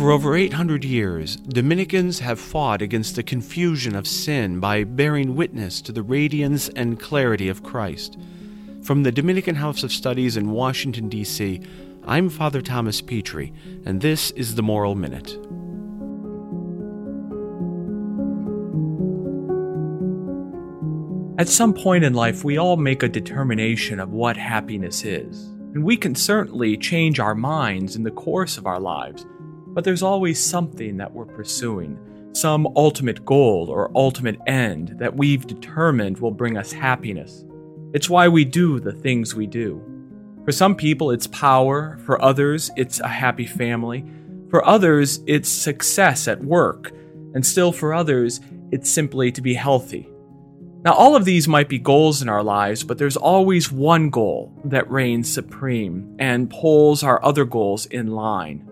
For over 800 years, Dominicans have fought against the confusion of sin by bearing witness to the radiance and clarity of Christ. From the Dominican House of Studies in Washington, D.C., I'm Father Thomas Petri, and this is the Moral Minute. At some point in life, we all make a determination of what happiness is, and we can certainly change our minds in the course of our lives. But there's always something that we're pursuing, some ultimate goal or ultimate end that we've determined will bring us happiness. It's why we do the things we do. For some people, it's power. For others, it's a happy family. For others, it's success at work. And still for others, it's simply to be healthy. Now, all of these might be goals in our lives, but there's always one goal that reigns supreme and pulls our other goals in line.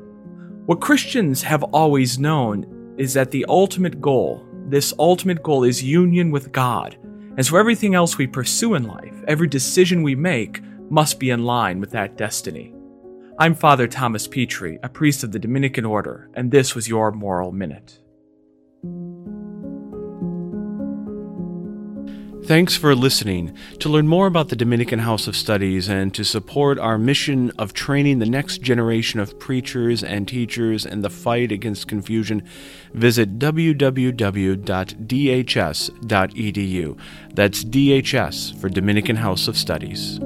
What Christians have always known is that the ultimate goal, this ultimate goal, is union with God. And so everything else we pursue in life, every decision we make, must be in line with that destiny. I'm Father Thomas Petri, a priest of the Dominican Order, and this was your Moral Minute. Thanks for listening. To learn more about the Dominican House of Studies and to support our mission of training the next generation of preachers and teachers in the fight against confusion, visit www.dhs.edu. That's DHS for Dominican House of Studies.